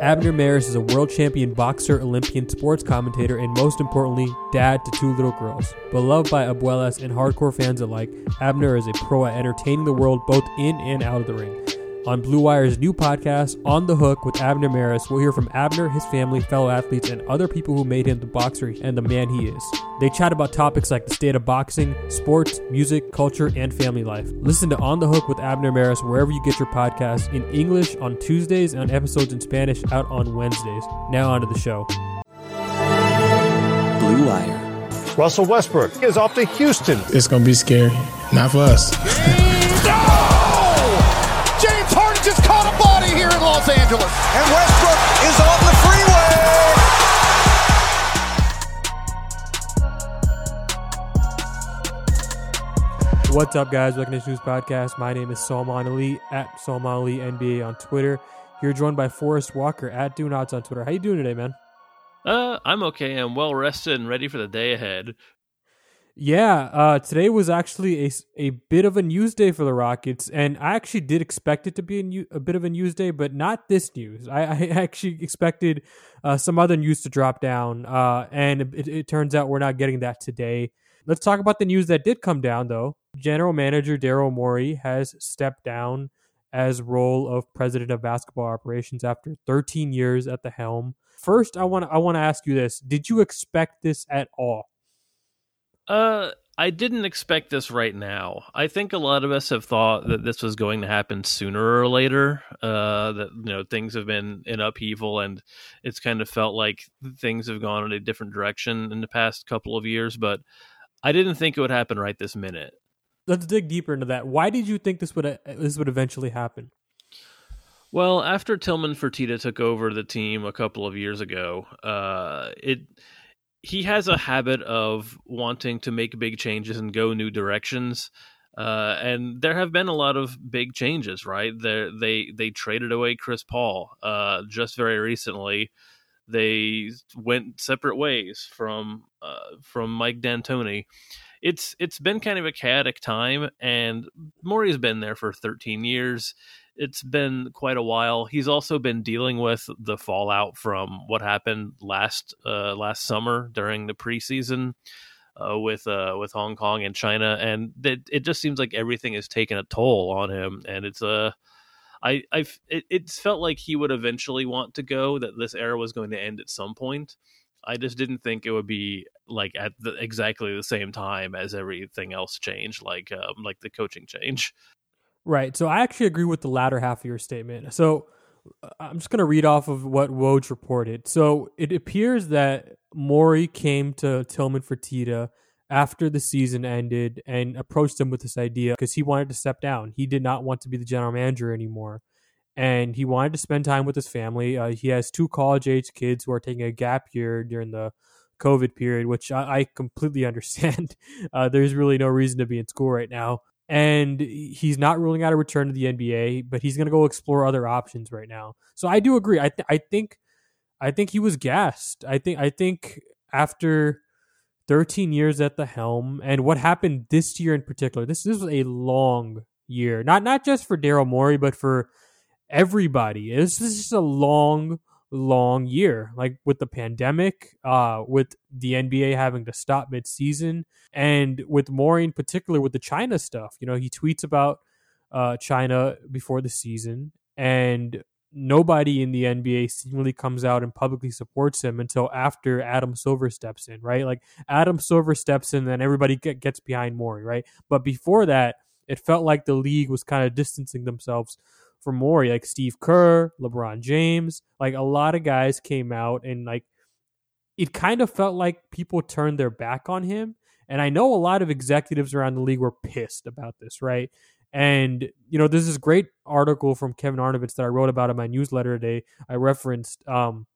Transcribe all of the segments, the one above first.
Abner Mares is a world champion boxer, Olympian sports commentator, and most importantly, dad to two little girls. Beloved by abuelas and hardcore fans alike, Abner is a pro at entertaining the world both in and out of the ring. On Blue Wire's new podcast, On the Hook with Abner Mares. we'll hear from Abner, his family, fellow athletes, and other people who made him the boxer and the man he is. They chat about topics like the state of boxing, sports, music, culture, and family life. Listen to On the Hook with Abner Mares wherever you get your podcasts in English on Tuesdays and episodes in Spanish out on Wednesdays. Now on to the show. Blue Wire. Russell Westbrook is off to Houston. It's going to be scary. Not for us. Angeles. And Westbrook is on the freeway. What's up, guys? Welcome to the News Podcast. My name is Salman Ali at Salman Ali NBA on Twitter. You're joined by Forrest Walker at Do Nots on Twitter. How you doing today, man? Uh, I'm okay. I'm well rested and ready for the day ahead. Yeah, uh, today was actually a, a bit of a news day for the Rockets, and I actually did expect it to be a, new, a bit of a news day, but not this news. I, I actually expected uh, some other news to drop down, uh, and it, it turns out we're not getting that today. Let's talk about the news that did come down, though. General Manager Daryl Morey has stepped down as role of president of basketball operations after 13 years at the helm. First, I want I want to ask you this: Did you expect this at all? Uh, I didn't expect this right now. I think a lot of us have thought that this was going to happen sooner or later. Uh, that you know things have been in upheaval, and it's kind of felt like things have gone in a different direction in the past couple of years. But I didn't think it would happen right this minute. Let's dig deeper into that. Why did you think this would uh, this would eventually happen? Well, after Tillman Fertitta took over the team a couple of years ago, uh, it he has a habit of wanting to make big changes and go new directions. Uh, and there have been a lot of big changes, right? They they they traded away Chris Paul uh, just very recently. They went separate ways from uh, from Mike D'Antoni. It's it's been kind of a chaotic time, and Morey's been there for 13 years. It's been quite a while. He's also been dealing with the fallout from what happened last uh, last summer during the preseason uh, with uh, with Hong Kong and China, and it, it just seems like everything has taken a toll on him, and it's a uh, I I it, it's felt like he would eventually want to go, that this era was going to end at some point. I just didn't think it would be like at the, exactly the same time as everything else changed, like um, like the coaching change. Right. So I actually agree with the latter half of your statement. So I'm just going to read off of what Woj reported. So it appears that Morey came to Tillman Fertitta after the season ended and approached him with this idea because he wanted to step down. He did not want to be the general manager anymore. And he wanted to spend time with his family. Uh, he has two college age kids who are taking a gap year during the COVID period, which I, I completely understand. Uh, there's really no reason to be in school right now and he's not ruling out a return to the NBA, but he's going to go explore other options right now. So I do agree. I th- I think I think he was gassed. I think I think after 13 years at the helm and what happened this year in particular. This this was a long year. Not not just for Daryl Morey, but for everybody. This is just a long long year. Like with the pandemic uh with the nba having to stop mid-season and with Morey in particular with the china stuff. You know he tweets about uh china before the season and nobody in the nba seemingly comes out and publicly supports him until after adam silver steps in right? Like adam silver steps in then everybody get, gets behind Morey right? But before that it felt like the league was kind of distancing themselves for Morey, like Steve Kerr, LeBron James, like a lot of guys came out and like it kind of felt like people turned their back on him. And I know a lot of executives around the league were pissed about this, right? And you know, there's this great article from Kevin Arnovitz that I wrote about in my newsletter today. I referenced, um,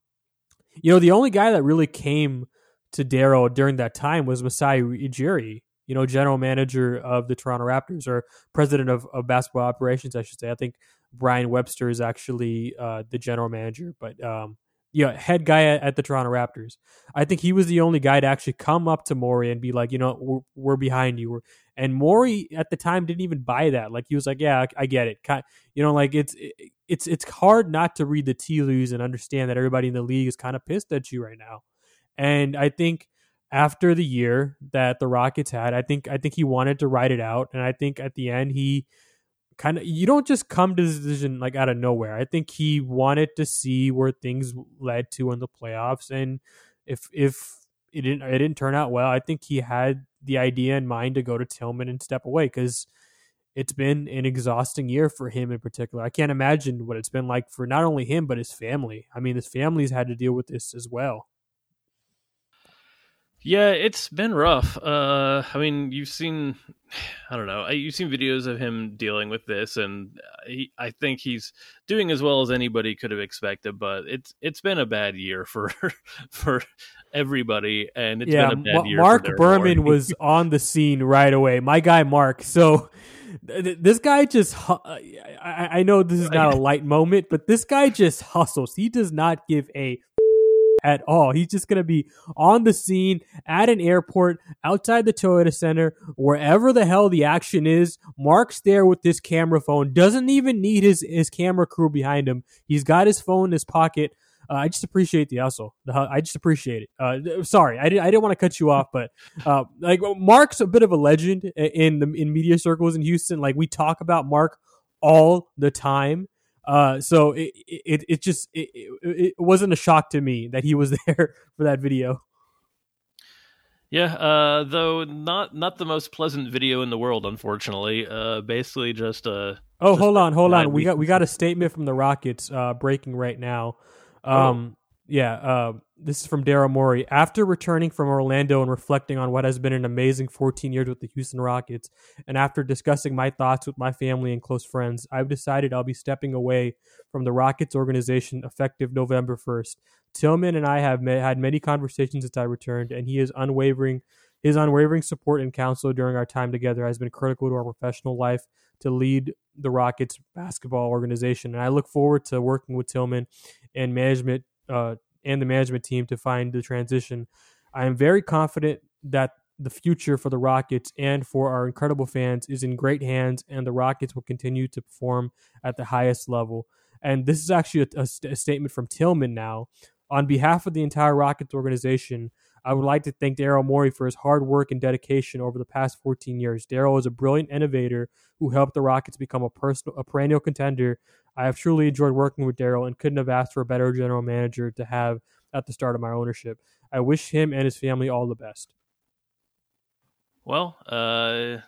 you know, the only guy that really came to Daryl during that time was Masai Ujiri, you know, general manager of the Toronto Raptors or president of, of basketball operations, I should say. I think Brian Webster is actually uh, the general manager, but um, yeah, head guy at, at, the Toronto Raptors. I think he was the only guy to actually come up to Morey and be like, you know, we're, we're behind you. And Morey at the time didn't even buy that. Like he was like, yeah, I, I get it. You know, like it's it's it's hard not to read the tea leaves and understand that everybody in the league is kind of pissed at you right now. And I think after the year that the Rockets had, I think I think he wanted to write it out, and I think at the end he kind of you don't just come to this decision like out of nowhere. I think he wanted to see where things led to in the playoffs, and if if it didn't it didn't turn out well, I think he had the idea in mind to go to Tillman and step away because it's been an exhausting year for him in particular. I can't imagine what it's been like for not only him but his family. I mean, his family's had to deal with this as well. Yeah, it's been rough. Uh, I mean, you've seen, I don't know, you've seen videos of him dealing with this, and he, I think he's doing as well as anybody could have expected. But it's it's been a bad year for for everybody, and it's yeah, been a bad year. Mark Berman was on the scene right away. My guy Mark. So this guy just I, I know this is not a light moment, but this guy just hustles. He does not give a at all. He's just going to be on the scene at an airport, outside the Toyota Center, wherever the hell the action is. Mark's there with this camera phone, doesn't even need his, his camera crew behind him. He's got his phone in his pocket. Uh, I just appreciate the hustle. I just appreciate it. Uh, sorry, I, did, I didn't want to cut you off, but uh, like Mark's a bit of a legend in the in media circles in Houston. Like we talk about Mark all the time. Uh, so it, it, it just it, it wasn't a shock to me that he was there for that video. Yeah, uh, though not not the most pleasant video in the world, unfortunately. Uh, basically just uh Oh, just hold on, hold on. We got we got a statement from the Rockets uh, breaking right now. Oh. Um. Yeah, uh, this is from Daryl Morey. After returning from Orlando and reflecting on what has been an amazing 14 years with the Houston Rockets, and after discussing my thoughts with my family and close friends, I've decided I'll be stepping away from the Rockets organization effective November 1st. Tillman and I have met, had many conversations since I returned, and he is unwavering. His unwavering support and counsel during our time together has been critical to our professional life to lead the Rockets basketball organization. And I look forward to working with Tillman and management uh, and the management team to find the transition. I am very confident that the future for the Rockets and for our incredible fans is in great hands, and the Rockets will continue to perform at the highest level. And this is actually a, a, a statement from Tillman now. On behalf of the entire Rockets organization, I would like to thank Daryl Morey for his hard work and dedication over the past 14 years. Daryl is a brilliant innovator who helped the Rockets become a personal, a perennial contender. I have truly enjoyed working with Daryl and couldn't have asked for a better general manager to have at the start of my ownership. I wish him and his family all the best. Well, uh,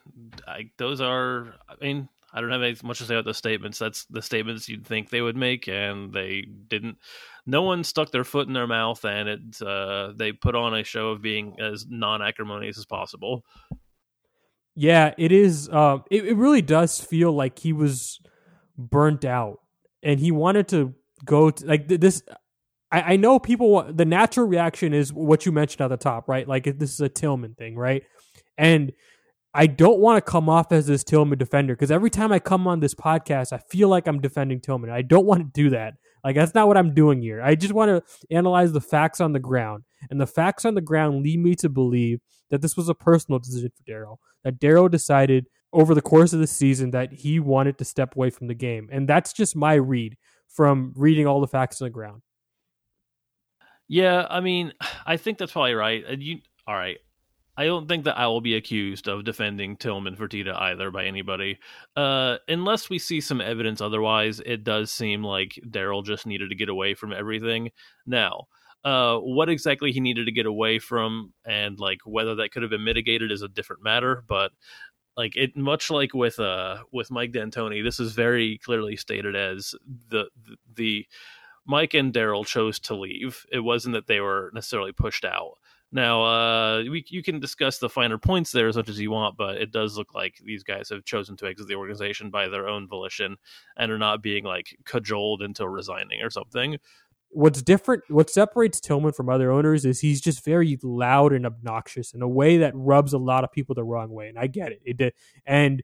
I, those are. I mean, I don't have much to say about the statements. That's the statements you'd think they would make, and they didn't. No one stuck their foot in their mouth, and it. Uh, they put on a show of being as non-acrimonious as possible. Yeah, it is. Uh, it, it really does feel like he was burnt out, and he wanted to go to, like this. I, I know people. Want, the natural reaction is what you mentioned at the top, right? Like this is a Tillman thing, right? And I don't want to come off as this Tillman defender because every time I come on this podcast, I feel like I'm defending Tillman. I don't want to do that. Like that's not what I'm doing here. I just want to analyze the facts on the ground, and the facts on the ground lead me to believe that this was a personal decision for Daryl. That Daryl decided over the course of the season that he wanted to step away from the game, and that's just my read from reading all the facts on the ground. Yeah, I mean, I think that's probably right. You all right? I don't think that I will be accused of defending Tillman Fertitta either by anybody. Uh, unless we see some evidence otherwise, it does seem like Daryl just needed to get away from everything. Now, uh, what exactly he needed to get away from and like whether that could have been mitigated is a different matter, but like it much like with uh with Mike D'Antoni, this is very clearly stated as the the, the Mike and Daryl chose to leave. It wasn't that they were necessarily pushed out. Now, uh, we, you can discuss the finer points there as much as you want, but it does look like these guys have chosen to exit the organization by their own volition and are not being like cajoled into resigning or something. What's different, what separates Tillman from other owners is he's just very loud and obnoxious in a way that rubs a lot of people the wrong way, and I get it. It did, and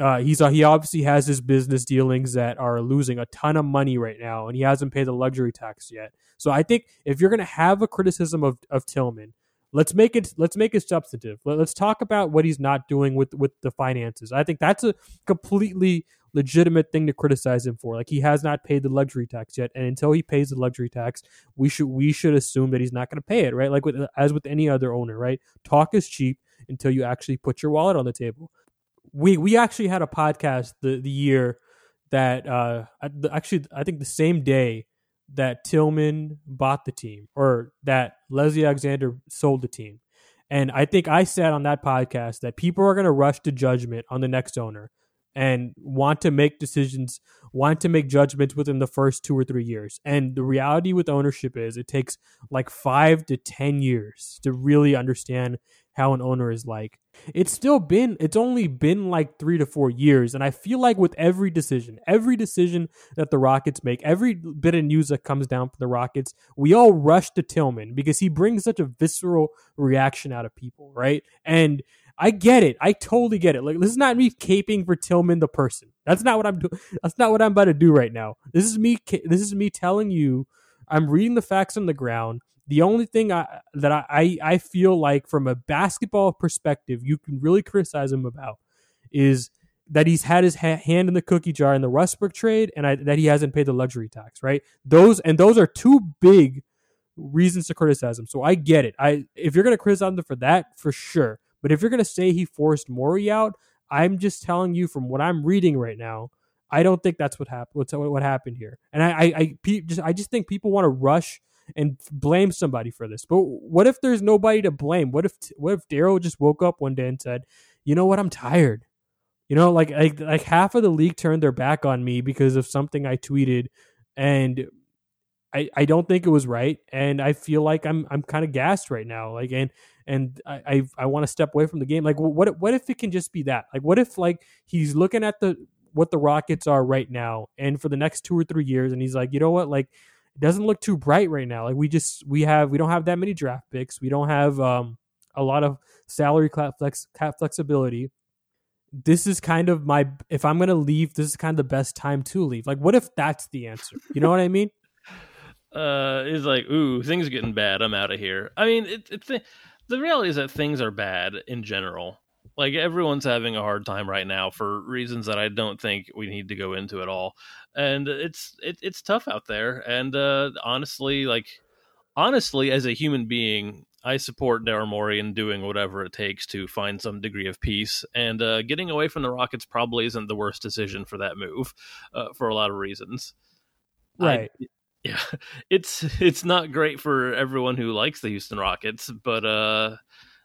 Uh, he's uh, he obviously has his business dealings that are losing a ton of money right now, and he hasn't paid the luxury tax yet. So I think if you're going to have a criticism of, of Tillman, let's make it let's make it substantive. Let, us talk about what he's not doing with with the finances. I think that's a completely legitimate thing to criticize him for. Like he has not paid the luxury tax yet, and until he pays the luxury tax, we should we should assume that he's not going to pay it, right? Like with as with any other owner, right? Talk is cheap until you actually put your wallet on the table. We we actually had a podcast the the year that uh actually I think the same day that Tillman bought the team or that Leslie Alexander sold the team. And I think I said on that podcast that people are going to rush to judgment on the next owner and want to make decisions, want to make judgments within the first two or three years. And the reality with ownership is it takes like five to 10 years to really understand how an owner is like. It's still been, it's only been like three to four years. And I feel like with every decision, every decision that the Rockets make, every bit of news that comes down from the Rockets, we all rush to Tillman because he brings such a visceral reaction out of people, right? And I get it. I totally get it. Like this is not me caping for Tillman the person. That's not what I'm doing. That's not what I'm about to do right now. This is me. This is me telling you. I'm reading the facts on the ground. The only thing I, that I, I feel like from a basketball perspective, you can really criticize him about is that he's had his ha- hand in the cookie jar in the Westbrook trade, and I, that he hasn't paid the luxury tax. Right? Those and those are two big reasons to criticize him. So I get it. I if you're going to criticize him for that, for sure. But if you're going to say he forced Morey out, I'm just telling you from what I'm reading right now, I don't think that's what happened. What's what happened here? And I, I, I just, I just think people want to rush and blame somebody for this. But what if there's nobody to blame? What if, what if Daryl just woke up one day and said, "You know what? I'm tired." You know, like, like like half of the league turned their back on me because of something I tweeted, and I, I don't think it was right, and I feel like I'm I'm kind of gassed right now. Like, and and I I, I want to step away from the game. Like, what what if it can just be that? Like, what if like he's looking at the what the Rockets are right now, and for the next two or three years, and he's like, you know what, like doesn't look too bright right now. Like we just we have we don't have that many draft picks. We don't have um a lot of salary cap flex cap flexibility. This is kind of my if I'm gonna leave, this is kind of the best time to leave. Like, what if that's the answer? You know what I mean? uh, is like, ooh, things are getting bad. I'm out of here. I mean, it, it's the reality is that things are bad in general. Like everyone's having a hard time right now for reasons that I don't think we need to go into at all. And it's it, it's tough out there. And uh, honestly, like honestly, as a human being, I support Daryl Morey in doing whatever it takes to find some degree of peace. And uh, getting away from the Rockets probably isn't the worst decision for that move, uh, for a lot of reasons. Right. I, yeah, it's it's not great for everyone who likes the Houston Rockets, but uh,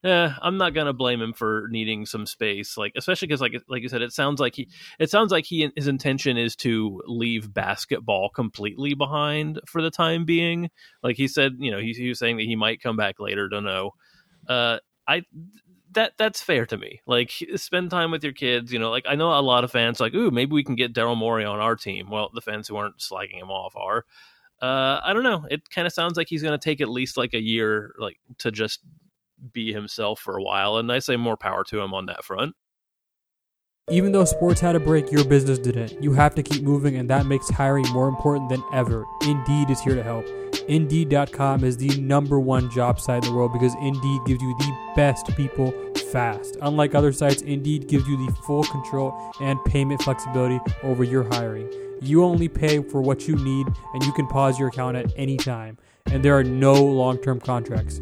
yeah, I'm not gonna blame him for needing some space. Like especially because like like you said, it sounds like he it sounds like he his intention is to leave basketball completely behind for the time being. Like he said, you know, he, he was saying that he might come back later. Don't know. Uh, I that that's fair to me. Like spend time with your kids. You know, like I know a lot of fans like, ooh, maybe we can get Daryl Morey on our team. Well, the fans who aren't slagging him off are uh, I don't know. It kind of sounds like he's going to take at least like a year, like to just be himself for a while. And I say more power to him on that front. Even though sports had a break, your business didn't. You have to keep moving, and that makes hiring more important than ever. Indeed is here to help. Indeed.com is the number one job site in the world because Indeed gives you the best people fast. Unlike other sites, Indeed gives you the full control and payment flexibility over your hiring. You only pay for what you need, and you can pause your account at any time. And there are no long term contracts.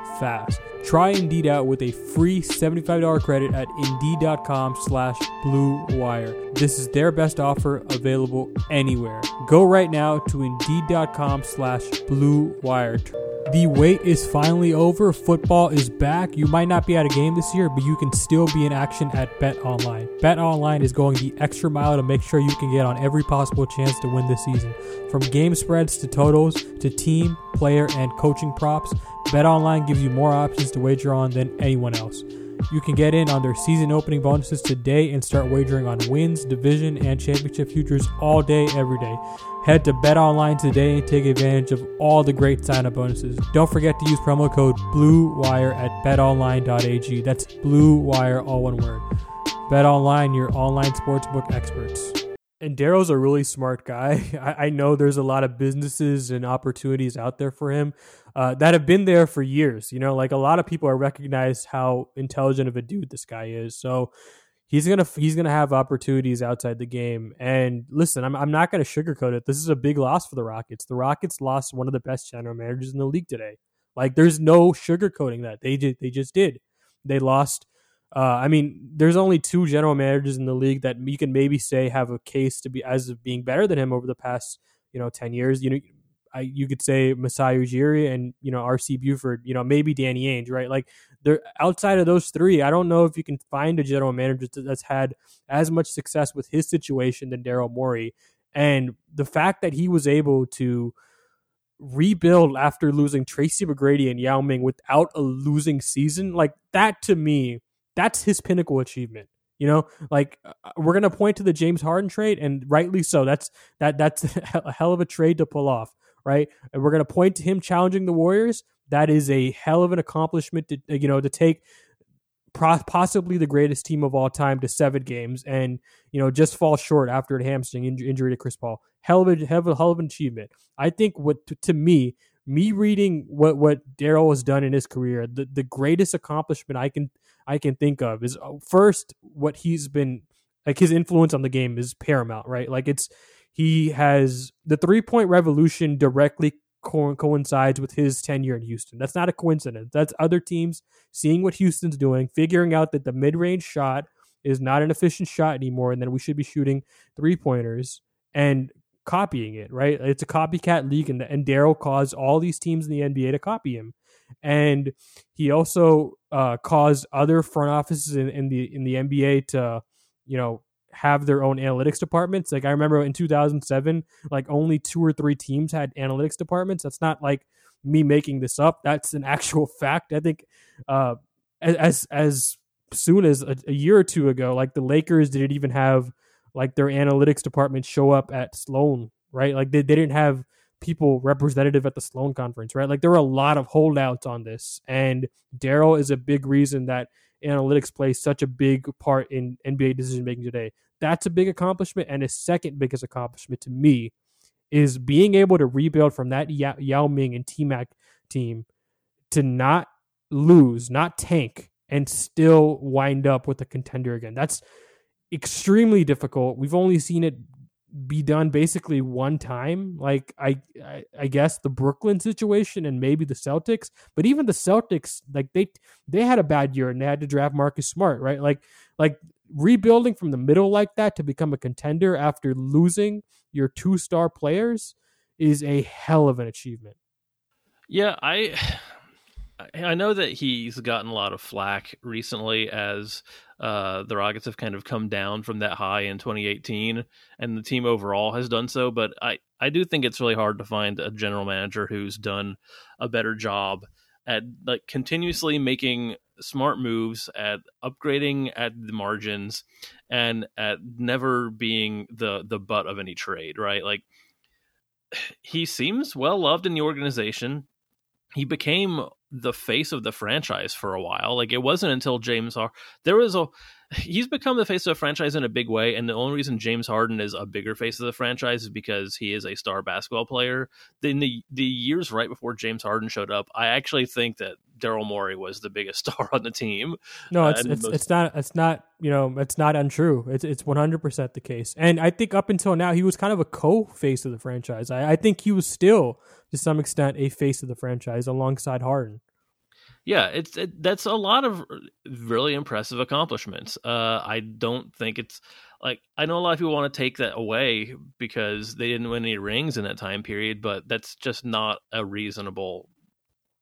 fast. Try Indeed out with a free $75 credit at Indeed.com slash Blue Wire. This is their best offer available anywhere. Go right now to Indeed.com slash Blue Wire. The wait is finally over. Football is back. You might not be at a game this year, but you can still be in action at Bet Online. Bet Online is going the extra mile to make sure you can get on every possible chance to win this season. From game spreads to totals to team, player, and coaching props, Bet Online gives you more options to wager on than anyone else. You can get in on their season opening bonuses today and start wagering on wins, division, and championship futures all day, every day. Head to Bet Online today and take advantage of all the great sign-up bonuses. Don't forget to use promo code BLUEWIRE at betonline.ag. That's Blue Wire, all one word. Bet Online, your online sportsbook experts. And Daryl's a really smart guy. I, I, know there's a lot of businesses and opportunities out there for him uh, that have been there for years. You know, like a lot of people are recognized how intelligent of a dude this guy is. So he's gonna he's gonna have opportunities outside the game. And listen, I'm I'm not gonna sugarcoat it. This is a big loss for the Rockets. The Rockets lost one of the best general managers in the league today. Like there's no sugarcoating that they did. They just did. They lost uh, I mean, there's only two general managers in the league that you can maybe say have a case to be as of being better than him over the past, you know, ten years. You know, I, you could say Masai Ujiri and you know RC Buford. You know, maybe Danny Ainge, right? Like they're outside of those three. I don't know if you can find a general manager that's had as much success with his situation than Daryl Morey. And the fact that he was able to rebuild after losing Tracy McGrady and Yao Ming without a losing season, like that to me that's his pinnacle achievement. You know, like uh, we're gonna point to the James Harden trade, and rightly so. That's that that's a hell of a trade to pull off, right? And we're gonna point to him challenging the Warriors. That is a hell of an accomplishment to you know to take possibly the greatest team of all time to seven games and you know just fall short after a hamstring injury to Chris Paul. Hell of a hell of, a, hell of an achievement. I think what to, to me, me reading what what Daryl has done in his career, the, the greatest accomplishment I can I can think of is uh, first what he's been like his influence on the game is paramount, right? Like it's he has the three point revolution directly co- coincides with his tenure in Houston. That's not a coincidence. That's other teams seeing what Houston's doing, figuring out that the mid range shot is not an efficient shot anymore, and then we should be shooting three pointers and copying it, right? It's a copycat league, and, and Daryl caused all these teams in the NBA to copy him. And he also uh, caused other front offices in, in the in the NBA to, you know, have their own analytics departments. Like I remember in 2007, like only two or three teams had analytics departments. That's not like me making this up. That's an actual fact. I think uh, as as soon as a, a, year or two ago, like the Lakers didn't even have like their analytics department show up at Sloan, right? Like they, they didn't have people representative at the Sloan conference, right? Like there were a lot of holdouts on this. And Daryl is a big reason that analytics plays such a big part in NBA decision making today. That's a big accomplishment. And his second biggest accomplishment to me is being able to rebuild from that Yao Ming and T Mac team to not lose, not tank, and still wind up with a contender again. That's extremely difficult. We've only seen it be done basically one time. Like I, I, I guess the Brooklyn situation and maybe the Celtics, but even the Celtics, like they they had a bad year and they had to draft Marcus Smart, right? Like like rebuilding from the middle like that to become a contender after losing your two star players is a hell of an achievement. Yeah, I I know that he's gotten a lot of flack recently as uh, the Rockets have kind of come down from that high in 2018, and the team overall has done so. But I, I do think it's really hard to find a general manager who's done a better job at like continuously making smart moves, at upgrading at the margins, and at never being the the butt of any trade. Right, like he seems well loved in the organization. He became the face of the franchise for a while. Like it wasn't until James Har there was a he's become the face of the franchise in a big way, and the only reason James Harden is a bigger face of the franchise is because he is a star basketball player. In the the years right before James Harden showed up, I actually think that Daryl Morey was the biggest star on the team. No, it's uh, it's, most... it's not it's not you know it's not untrue. It's it's one hundred percent the case, and I think up until now he was kind of a co face of the franchise. I, I think he was still to some extent a face of the franchise alongside Harden. Yeah, it's it, that's a lot of really impressive accomplishments. Uh, I don't think it's like I know a lot of people want to take that away because they didn't win any rings in that time period, but that's just not a reasonable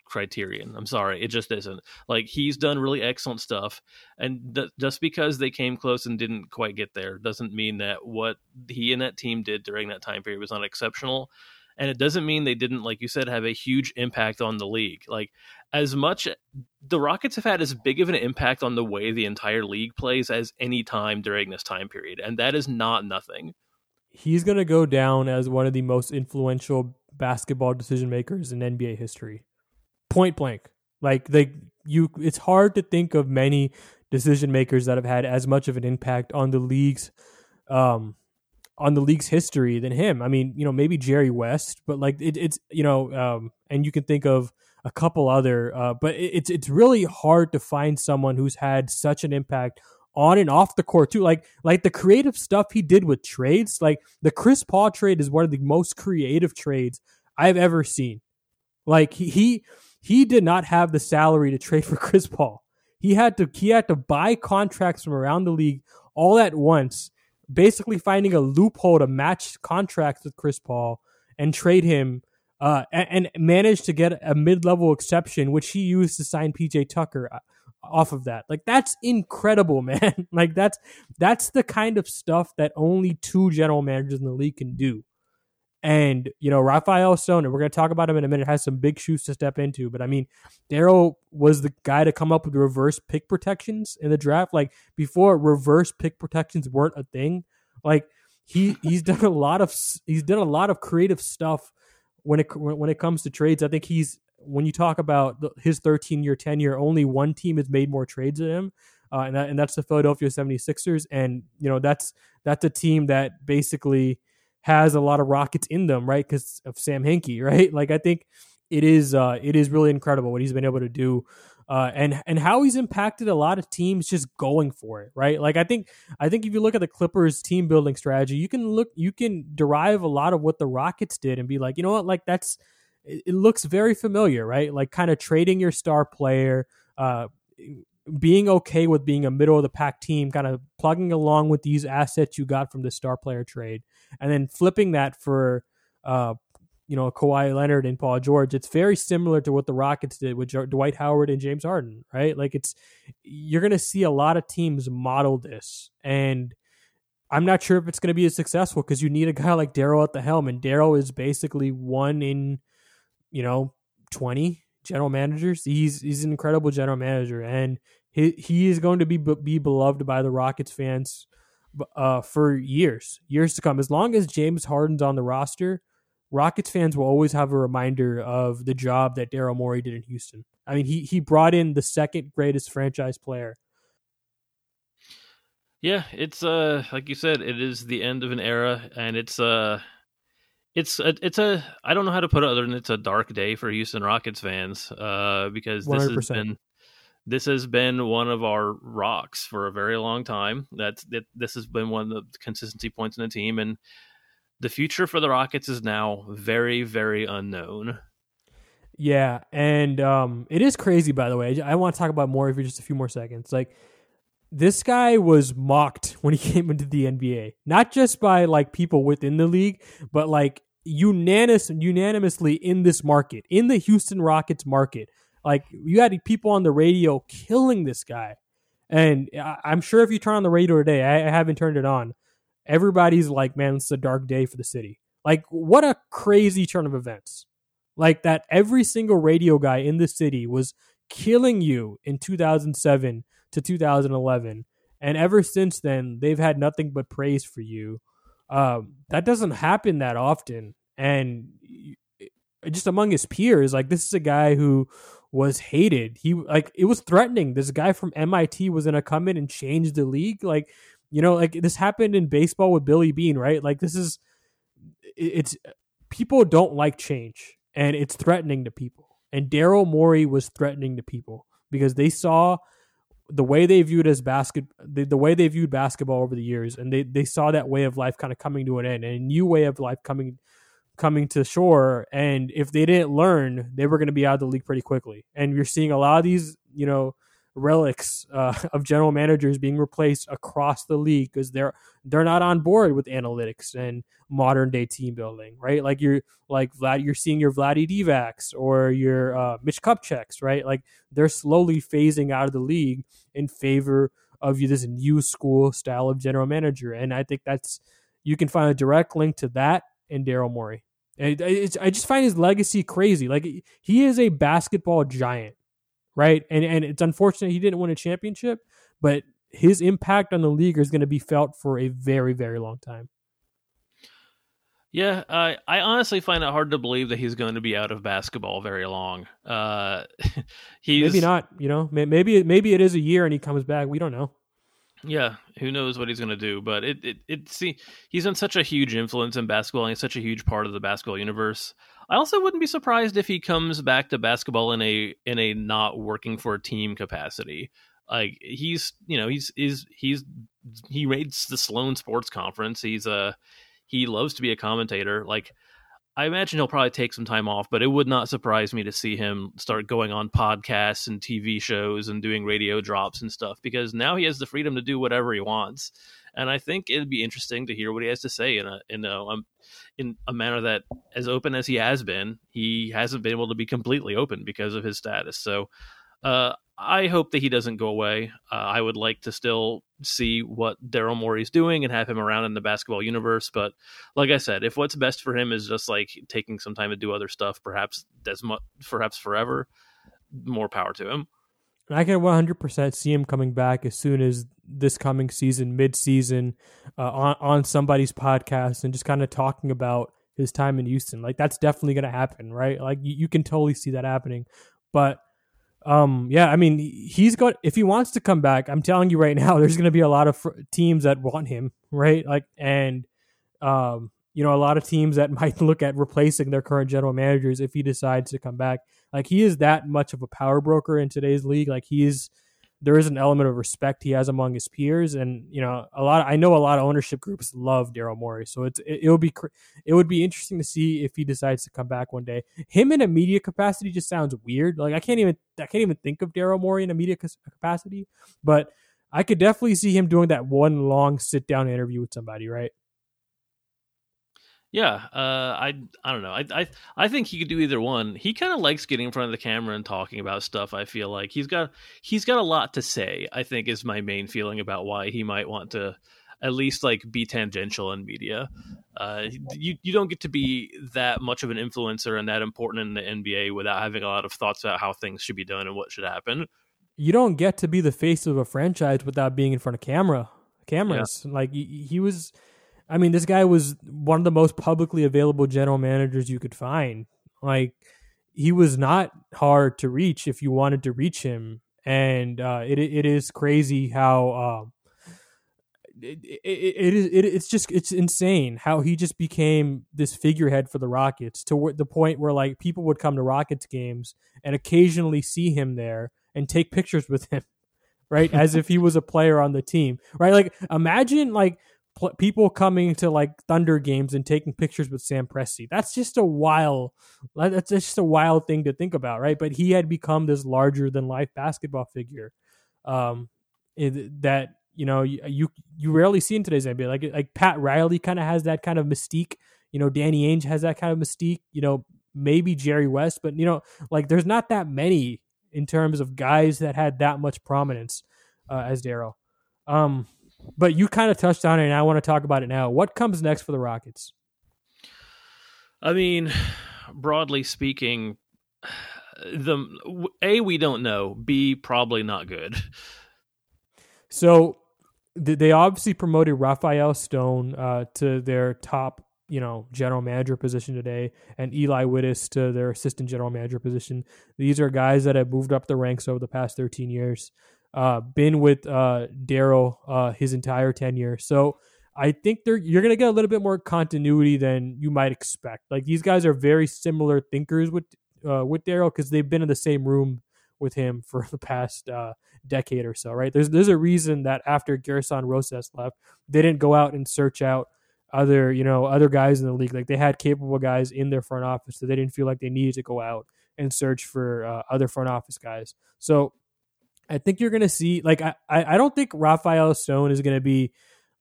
criterion. I'm sorry, it just isn't. Like he's done really excellent stuff, and th- just because they came close and didn't quite get there doesn't mean that what he and that team did during that time period was not exceptional. And it doesn't mean they didn't, like you said, have a huge impact on the league. Like as much the Rockets have had as big of an impact on the way the entire league plays as any time during this time period, and that is not nothing. He's going to go down as one of the most influential basketball decision makers in NBA history. Point blank. Like they you it's hard to think of many decision makers that have had as much of an impact on the league's um on the league's history than him. I mean, you know, maybe Jerry West, but like it, it's you know, um, and you can think of a couple other, uh, but it, it's it's really hard to find someone who's had such an impact on and off the court too. Like like the creative stuff he did with trades, like the Chris Paul trade is one of the most creative trades I've ever seen. Like he he, he did not have the salary to trade for Chris Paul. He had to he had to buy contracts from around the league all at once, basically finding a loophole to match contracts with Chris Paul and trade him uh, and, and managed to get a mid-level exception, which he used to sign PJ Tucker uh, off of that. Like that's incredible, man. like that's that's the kind of stuff that only two general managers in the league can do. And you know, Rafael Stone, and we're going to talk about him in a minute, has some big shoes to step into. But I mean, Daryl was the guy to come up with reverse pick protections in the draft. Like before, reverse pick protections weren't a thing. Like he he's done a lot of he's done a lot of creative stuff when it when it comes to trades. I think he's when you talk about his 13 year tenure, only one team has made more trades than him. Uh, and, that, and that's the Philadelphia 76ers. And, you know, that's that's a team that basically has a lot of rockets in them, right? Because of Sam Hinkie, right? Like I think it is uh, it is really incredible what he's been able to do. Uh, and and how he's impacted a lot of teams just going for it, right? Like I think I think if you look at the Clippers team building strategy, you can look you can derive a lot of what the Rockets did and be like, you know what, like that's it, it looks very familiar, right? Like kind of trading your star player, uh, being okay with being a middle of the pack team, kind of plugging along with these assets you got from the star player trade, and then flipping that for, uh, you know, Kawhi Leonard and Paul George. It's very similar to what the Rockets did with Dwight Howard and James Harden, right? Like it's you're going to see a lot of teams model this, and I'm not sure if it's going to be as successful because you need a guy like Daryl at the helm, and Daryl is basically one in, you know, twenty general managers. He's he's an incredible general manager, and he he is going to be be beloved by the Rockets fans uh, for years, years to come. As long as James Harden's on the roster, Rockets fans will always have a reminder of the job that Daryl Morey did in Houston. I mean, he he brought in the second greatest franchise player. Yeah, it's uh like you said, it is the end of an era, and it's uh it's a, it's a I don't know how to put it other than it's a dark day for Houston Rockets fans uh because this 100%. has been this has been one of our rocks for a very long time. That's that. This has been one of the consistency points in the team, and the future for the Rockets is now very, very unknown. Yeah, and um, it is crazy. By the way, I want to talk about more for just a few more seconds. Like this guy was mocked when he came into the NBA, not just by like people within the league, but like unanimous unanimously in this market, in the Houston Rockets market. Like you had people on the radio killing this guy, and I'm sure if you turn on the radio today, I haven't turned it on. Everybody's like, "Man, it's a dark day for the city." Like, what a crazy turn of events! Like that, every single radio guy in the city was killing you in 2007 to 2011, and ever since then, they've had nothing but praise for you. Um, that doesn't happen that often, and just among his peers, like this is a guy who was hated. He like it was threatening. This guy from MIT was gonna come in and change the league. Like, you know, like this happened in baseball with Billy Beane, right? Like this is it's people don't like change and it's threatening to people. And Daryl Morey was threatening to people because they saw the way they viewed as basket the, the way they viewed basketball over the years and they, they saw that way of life kind of coming to an end and a new way of life coming coming to shore. And if they didn't learn, they were going to be out of the league pretty quickly. And you're seeing a lot of these, you know, relics uh, of general managers being replaced across the league because they're they're not on board with analytics and modern day team building, right? Like you're like Vlad, you're seeing your Vladdy or your uh, Mitch Kupchaks, right? Like they're slowly phasing out of the league in favor of you this new school style of general manager, and I think that's you can find a direct link to that in Daryl Morey. And I just find his legacy crazy. Like he is a basketball giant, right? And and it's unfortunate he didn't win a championship, but his impact on the league is going to be felt for a very very long time. Yeah, I I honestly find it hard to believe that he's going to be out of basketball very long. Uh, he's maybe not. You know, maybe maybe it is a year and he comes back. We don't know. Yeah, who knows what he's going to do? But it it it see he's been such a huge influence in basketball and he's such a huge part of the basketball universe. I also wouldn't be surprised if he comes back to basketball in a in a not working for a team capacity. Like he's you know he's is he's he rates the Sloan Sports Conference. He's a he loves to be a commentator. Like I imagine he'll probably take some time off, but it would not surprise me to see him start going on podcasts and TV shows and doing radio drops and stuff because now he has the freedom to do whatever he wants. And I think it'd be interesting to hear what he has to say in a in a um, in a manner that, as open as he has been, he hasn't been able to be completely open because of his status. So uh, I hope that he doesn't go away. Uh, I would like to still see what Daryl Morey's doing and have him around in the basketball universe. But like I said, if what's best for him is just like taking some time to do other stuff, perhaps as much, perhaps forever, more power to him. I can 100% see him coming back as soon as this coming season, mid-season, uh, on on somebody's podcast and just kind of talking about his time in Houston. Like that's definitely going to happen, right? Like you, you can totally see that happening. But um, yeah, I mean, he's got if he wants to come back, I'm telling you right now, there's going to be a lot of fr- teams that want him, right? Like, and um, you know, a lot of teams that might look at replacing their current general managers if he decides to come back. Like, he is that much of a power broker in today's league. Like, he's there is an element of respect he has among his peers, and you know, a lot. I know a lot of ownership groups love Daryl Morey, so it's it, will be it would be interesting to see if he decides to come back one day. Him in a media capacity just sounds weird. Like I can't even I can't even think of Daryl Morey in a media capacity, but I could definitely see him doing that one long sit down interview with somebody, right? Yeah, uh, I I don't know. I I I think he could do either one. He kind of likes getting in front of the camera and talking about stuff. I feel like he's got he's got a lot to say. I think is my main feeling about why he might want to at least like be tangential in media. Uh, you you don't get to be that much of an influencer and that important in the NBA without having a lot of thoughts about how things should be done and what should happen. You don't get to be the face of a franchise without being in front of camera cameras. Yeah. Like he was I mean, this guy was one of the most publicly available general managers you could find. Like, he was not hard to reach if you wanted to reach him, and uh, it it is crazy how um, it, it, it is it, it's just it's insane how he just became this figurehead for the Rockets to the point where like people would come to Rockets games and occasionally see him there and take pictures with him, right, as if he was a player on the team, right? Like imagine like pl- people coming to like Thunder games and taking pictures with Sam Presti. That's just a wild. That's just a wild thing to think about, right? But he had become this larger than life basketball figure, um, that you know you you rarely see in today's NBA. Like like Pat Riley kind of has that kind of mystique. You know, Danny Ainge has that kind of mystique. You know, maybe Jerry West, but you know, like there's not that many in terms of guys that had that much prominence uh, as Daryl. Um, but you kind of touched on it, and I want to talk about it now. What comes next for the Rockets? I mean, broadly speaking, the a we don't know. B probably not good. So they obviously promoted Rafael Stone uh, to their top, you know, general manager position today, and Eli Witus to their assistant general manager position. These are guys that have moved up the ranks over the past 13 years uh, been with uh, Daryl uh, his entire tenure. So I think they're you're gonna get a little bit more continuity than you might expect. Like these guys are very similar thinkers with uh, with Daryl because they've been in the same room with him for the past uh, decade or so. Right? There's there's a reason that after Gersson Rosas left, they didn't go out and search out other you know other guys in the league. Like they had capable guys in their front office, so they didn't feel like they needed to go out and search for uh, other front office guys. So I think you're going to see like I I don't think Rafael Stone is going to be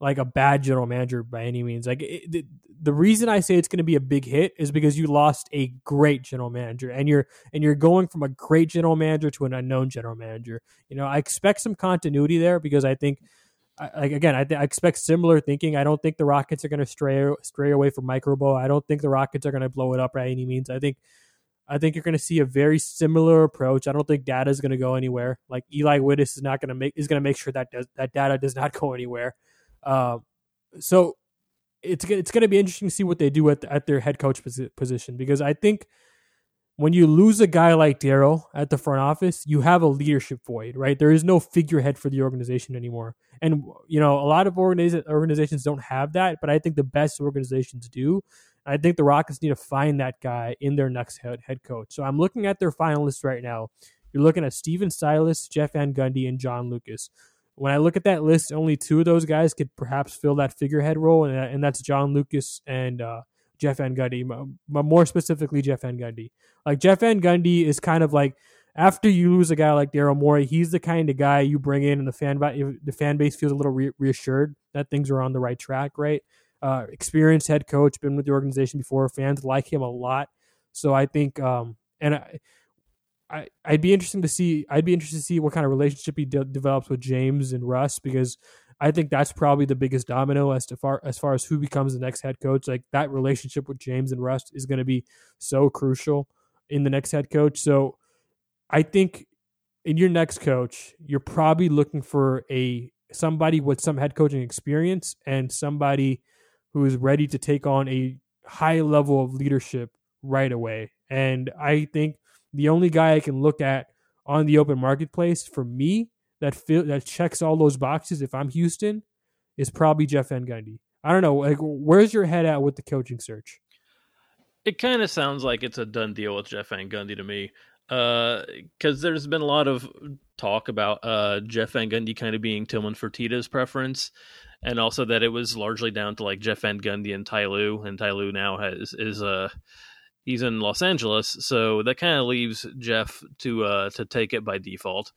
like a bad general manager by any means. Like it, the, the reason I say it's going to be a big hit is because you lost a great general manager and you're and you're going from a great general manager to an unknown general manager. You know, I expect some continuity there because I think like again, I, th- I, expect similar thinking. I don't think the Rockets are going to stray stray away from Mike Robo. I don't think the Rockets are going to blow it up by any means. I think I think you're going to see a very similar approach. I don't think data is going to go anywhere. Like Eli Witus is not going to make is going to make sure that does, that data does not go anywhere. Uh, so it's it's going to be interesting to see what they do at at their head coach position because I think when you lose a guy like Daryl at the front office, you have a leadership void, right? There is no figurehead for the organization anymore. And you know, a lot of organiz- organizations don't have that, but I think the best organizations do. I think the Rockets need to find that guy in their next head, head coach. So I'm looking at their finalists right now. You're looking at Stephen Silas, Jeff Van Gundy, and John Lucas. When I look at that list, only two of those guys could perhaps fill that figurehead role, and, and that's John Lucas and uh, Jeff Van Gundy, more specifically Jeff Van Gundy. Like Jeff Van Gundy is kind of like after you lose a guy like Daryl Morey, he's the kind of guy you bring in, and the fan the fan base feels a little re- reassured that things are on the right track, right? Uh, experienced head coach, been with the organization before. Fans like him a lot, so I think, um, and I, I, I'd be interested to see. I'd be interested to see what kind of relationship he de- develops with James and Russ because I think that's probably the biggest domino as to far as far as who becomes the next head coach. Like that relationship with James and Russ is going to be so crucial in the next head coach. So I think in your next coach, you're probably looking for a somebody with some head coaching experience and somebody who is ready to take on a high level of leadership right away. And I think the only guy I can look at on the open marketplace for me that feel, that checks all those boxes if I'm Houston is probably Jeff Van Gundy. I don't know, like where's your head at with the coaching search? It kind of sounds like it's a done deal with Jeff Van Gundy to me because uh, there's been a lot of talk about uh, Jeff Van Gundy kind of being Tillman Fertitta's preference, and also that it was largely down to like Jeff Van Gundy and Ty Lue, and Ty Lue now has is uh he's in Los Angeles, so that kind of leaves Jeff to uh to take it by default.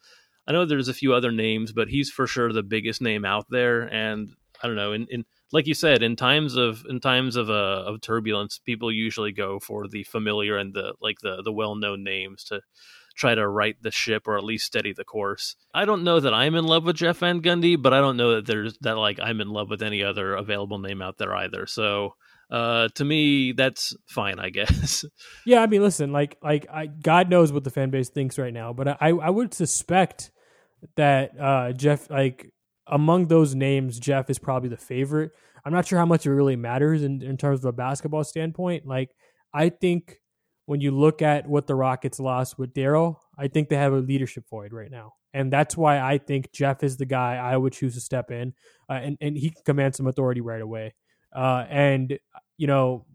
I know there's a few other names, but he's for sure the biggest name out there, and I don't know in in like you said, in times of in times of uh, of turbulence, people usually go for the familiar and the like the the well known names to try to right the ship or at least steady the course. I don't know that I'm in love with Jeff Van Gundy, but I don't know that there's that like I'm in love with any other available name out there either. So uh, to me, that's fine, I guess. Yeah, I mean, listen, like like I, God knows what the fan base thinks right now, but I I would suspect that uh, Jeff like among those names, Jeff is probably the favorite. I'm not sure how much it really matters in, in terms of a basketball standpoint. Like, I think when you look at what the Rockets lost with Daryl, I think they have a leadership void right now. And that's why I think Jeff is the guy I would choose to step in, uh, and, and he can command some authority right away. Uh, and, you know,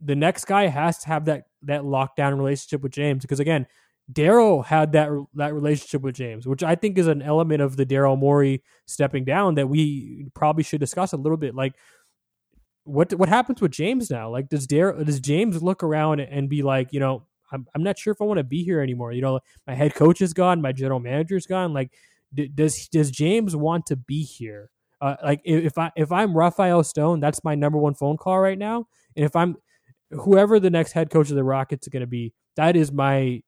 the next guy has to have that that lockdown relationship with James because again, Daryl had that that relationship with James, which I think is an element of the Daryl Morey stepping down that we probably should discuss a little bit. Like, what what happens with James now? Like, does does James look around and be like, you know, I'm I'm not sure if I want to be here anymore. You know, my head coach is gone, my general manager is gone. Like, d- does does James want to be here? Uh, like, if I if I'm Rafael Stone, that's my number one phone call right now. And if I'm whoever the next head coach of the Rockets is going to be, that is my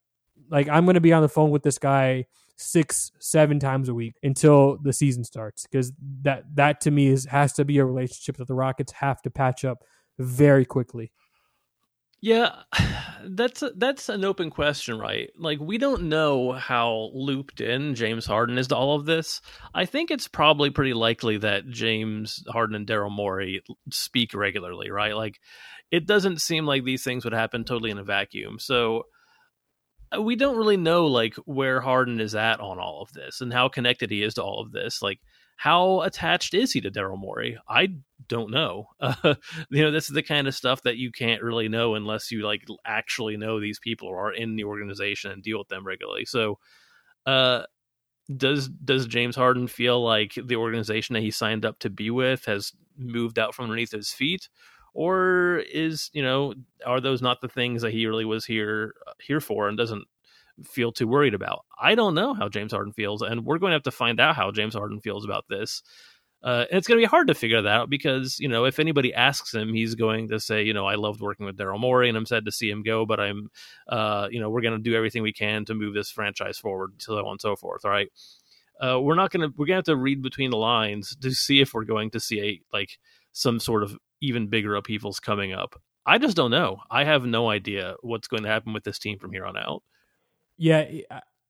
like I'm going to be on the phone with this guy six, seven times a week until the season starts because that that to me is has to be a relationship that the Rockets have to patch up very quickly. Yeah, that's a, that's an open question, right? Like we don't know how looped in James Harden is to all of this. I think it's probably pretty likely that James Harden and Daryl Morey speak regularly, right? Like it doesn't seem like these things would happen totally in a vacuum. So we don't really know like where Harden is at on all of this and how connected he is to all of this. Like, how attached is he to Daryl Morey? I don't know. Uh, you know, this is the kind of stuff that you can't really know unless you like actually know these people or are in the organization and deal with them regularly. So, uh, does does James Harden feel like the organization that he signed up to be with has moved out from underneath his feet, or is you know are those not the things that he really was here here for and doesn't feel too worried about. I don't know how James Harden feels, and we're going to have to find out how James Harden feels about this. Uh, and it's going to be hard to figure that out because you know if anybody asks him, he's going to say, you know, I loved working with Daryl Morey, and I'm sad to see him go, but I'm, uh, you know, we're going to do everything we can to move this franchise forward, so on and so forth. Right, uh, we're not going to we're going to have to read between the lines to see if we're going to see a like some sort of even bigger upheavals coming up. I just don't know. I have no idea what's going to happen with this team from here on out. Yeah,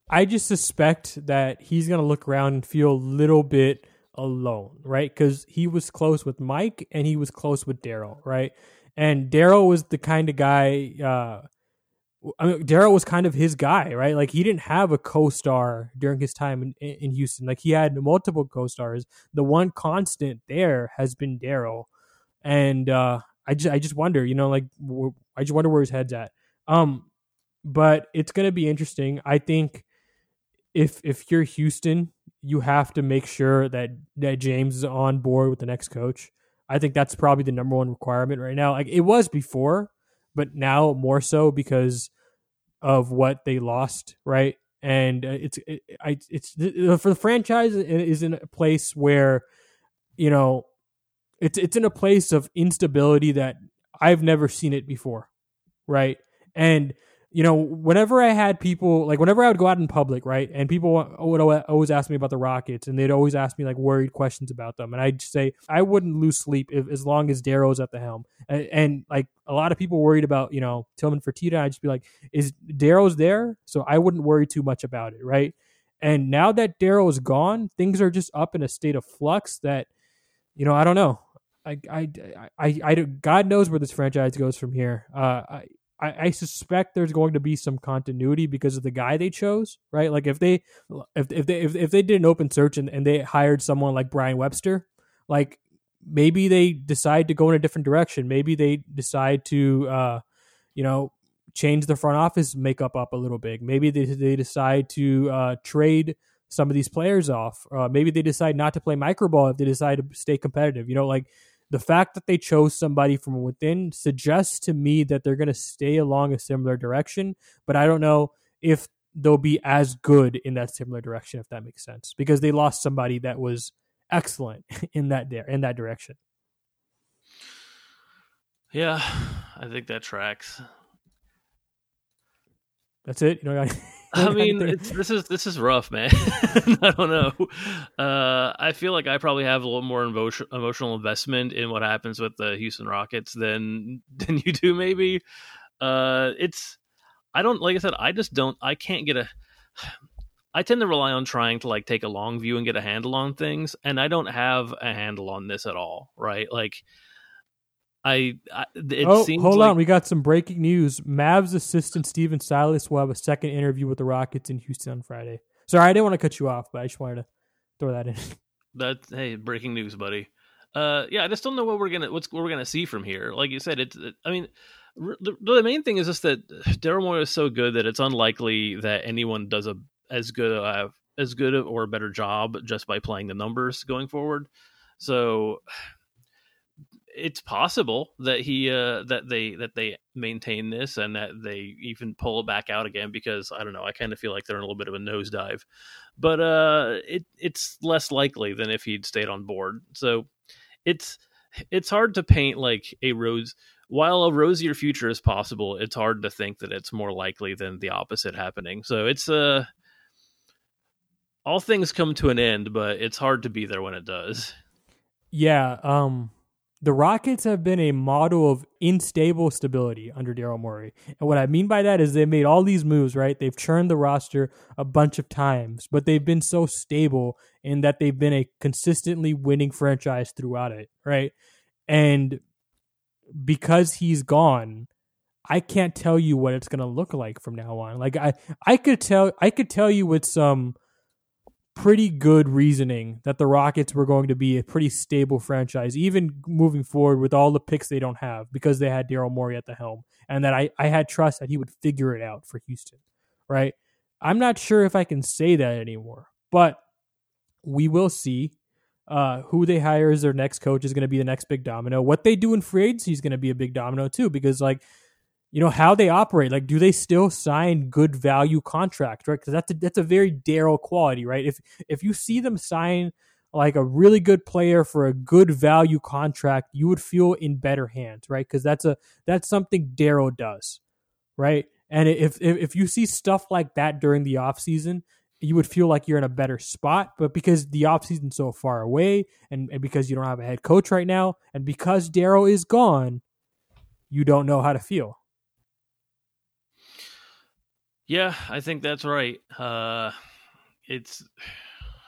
I just suspect that he's going to look around and feel a little bit alone, right? Because he was close with Mike and he was close with Daryl, right? And Daryl was the kind of guy. Uh, I mean, Daryl was kind of his guy, right? Like he didn't have a co-star during his time in, in Houston. Like he had multiple co-stars. The one constant there has been Daryl, and uh, I just I just wonder, you know, like I just wonder where his head's at. Um, but it's gonna be interesting. I think if if you're Houston, you have to make sure that that James is on board with the next coach. I think that's probably the number one requirement right now. Like it was before, but now more so because of what they lost, right? And uh, it's it, I it's for the franchise is in a place where you know it's it's in a place of instability that I've never seen it before, right? And you know, whenever I had people like whenever I would go out in public, right, and people would always ask me about the Rockets, and they'd always ask me like worried questions about them, and I'd say I wouldn't lose sleep if, as long as Daryl's at the helm, and, and, like a lot of people worried about you know Tillman Fertitta, I'd just be like, is Daryl's there? So I wouldn't worry too much about it, right? And now that Daryl is gone, things are just up in a state of flux that, you know, I don't know. I, I, I, I, God knows where this franchise goes from here. Uh, I, I, I suspect there's going to be some continuity because of the guy they chose, right? Like if they if if they if, if they did an open search and, and they hired someone like Brian Webster, like maybe they decide to go in a different direction. Maybe they decide to uh, you know, change the front office makeup up a little bit. Maybe they they decide to uh, trade some of these players off. Uh, maybe they decide not to play microball if they decide to stay competitive. You know, like the fact that they chose somebody from within suggests to me that they're going to stay along a similar direction, but I don't know if they'll be as good in that similar direction if that makes sense because they lost somebody that was excellent in that there in that direction. Yeah, I think that tracks. That's it. You know, I mean, this is this is rough, man. I don't know. Uh, I feel like I probably have a little more emotion, emotional investment in what happens with the Houston Rockets than than you do. Maybe uh, it's. I don't like I said. I just don't. I can't get a. I tend to rely on trying to like take a long view and get a handle on things, and I don't have a handle on this at all. Right, like I, I it oh, seems hold like, on, we got some breaking news. Mavs assistant Stephen Silas will have a second interview with the Rockets in Houston on Friday. Sorry, I didn't want to cut you off, but I just wanted to throw that in. That hey, breaking news, buddy. Uh, yeah, I just don't know what we're gonna what's what we're gonna see from here. Like you said, it's. It, I mean, the, the main thing is just that Daryl Morey is so good that it's unlikely that anyone does a as good a, as good or a better job just by playing the numbers going forward. So it's possible that he uh, that they that they maintain this and that they even pull it back out again because I don't know I kind of feel like they're in a little bit of a nosedive, but uh, it it's less likely than if he'd stayed on board. So it's it's hard to paint like a rose while a rosier future is possible. It's hard to think that it's more likely than the opposite happening. So it's uh all things come to an end, but it's hard to be there when it does. Yeah, um the Rockets have been a model of unstable stability under Daryl Morey. And what I mean by that is they made all these moves, right? They've churned the roster a bunch of times, but they've been so stable in that they've been a consistently winning franchise throughout it, right? And because he's gone, I can't tell you what it's going to look like from now on. Like I I could tell I could tell you with some pretty good reasoning that the Rockets were going to be a pretty stable franchise, even moving forward with all the picks they don't have because they had Daryl Morey at the helm, and that I, I had trust that he would figure it out for Houston, right? I'm not sure if I can say that anymore, but we will see. Uh, who they hire as their next coach is going to be the next big domino. What they do in free agency is going to be a big domino too, because like you know how they operate. Like, do they still sign good value contracts, right? Because that's a, that's a very Daryl quality, right? If if you see them sign like a really good player for a good value contract, you would feel in better hands, right? Because that's a that's something Daryl does, right? And if, if if you see stuff like that during the offseason, you would feel like you're in a better spot. But because the offseason's so far away and, and because you don't have a head coach right now, and because Daryl is gone, you don't know how to feel. Yeah, I think that's right. Uh, it's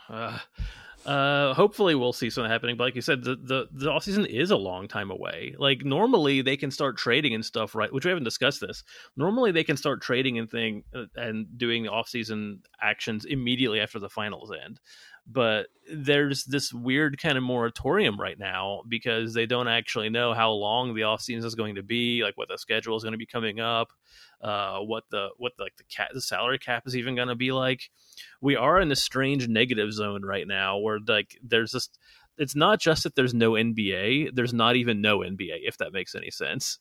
uh, uh, hopefully we'll see something happening. But like you said, the the the off season is a long time away. Like normally they can start trading and stuff, right? Which we haven't discussed this. Normally they can start trading and thing and doing the off season actions immediately after the finals end. But there's this weird kind of moratorium right now because they don't actually know how long the off season is going to be, like what the schedule is going to be coming up uh, what the what the, like the cap the salary cap is even going to be like. We are in a strange negative zone right now where like there's just it's not just that there's no NBA, there's not even no NBA if that makes any sense.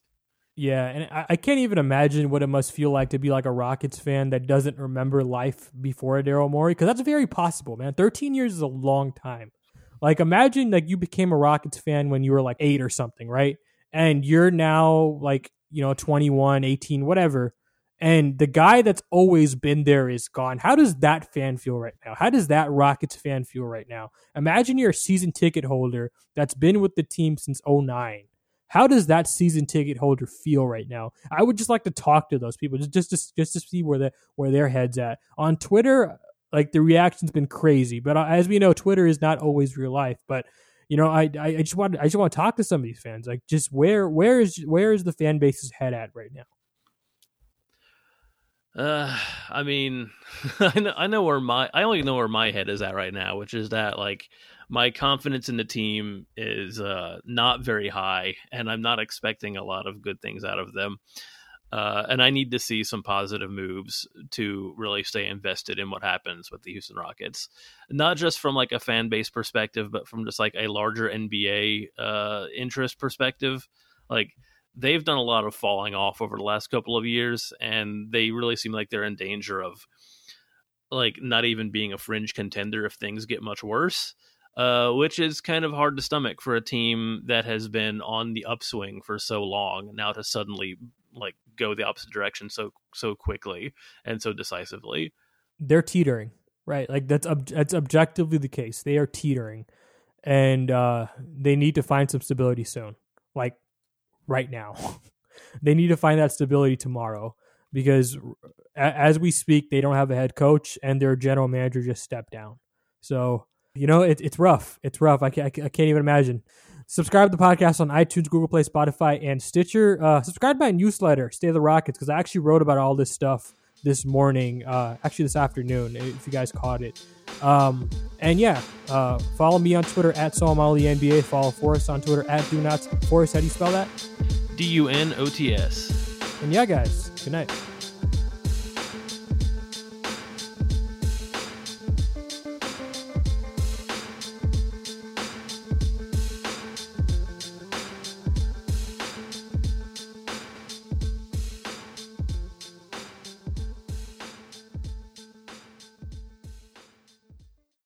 Yeah, and I, I can't even imagine what it must feel like to be like a Rockets fan that doesn't remember life before Daryl Morey because that's very possible, man. Thirteen years is a long time. Like imagine like you became a Rockets fan when you were like eight or something, right? And you're now like you know 21 18 whatever and the guy that's always been there is gone how does that fan feel right now how does that rockets fan feel right now imagine you're a season ticket holder that's been with the team since 09 how does that season ticket holder feel right now i would just like to talk to those people just just just, just to see where the where their heads at on twitter like the reaction's been crazy but uh, as we know twitter is not always real life but you know, I, I just want I just want to talk to some of these fans. Like, just where where is where is the fan base's head at right now? Uh, I mean, I know I know where my I only know where my head is at right now, which is that like my confidence in the team is uh not very high, and I'm not expecting a lot of good things out of them. Uh, and I need to see some positive moves to really stay invested in what happens with the Houston Rockets, not just from like a fan base perspective, but from just like a larger NBA uh, interest perspective. Like they've done a lot of falling off over the last couple of years, and they really seem like they're in danger of like not even being a fringe contender if things get much worse. Uh, which is kind of hard to stomach for a team that has been on the upswing for so long now to suddenly like go the opposite direction so so quickly and so decisively. They're teetering, right? Like that's ob- that's objectively the case. They are teetering, and uh, they need to find some stability soon, like right now. they need to find that stability tomorrow because as we speak, they don't have a head coach and their general manager just stepped down. So you know it, it's rough. It's rough. I can't, I can't even imagine. Subscribe to the podcast on iTunes, Google Play, Spotify, and Stitcher. Uh, subscribe to my newsletter, Stay the Rockets, because I actually wrote about all this stuff this morning, uh, actually this afternoon, if you guys caught it. Um, and yeah, uh, follow me on Twitter at Solomali NBA. Follow Forrest on Twitter at Do Not Forrest. How do you spell that? D U N O T S. And yeah, guys, good night.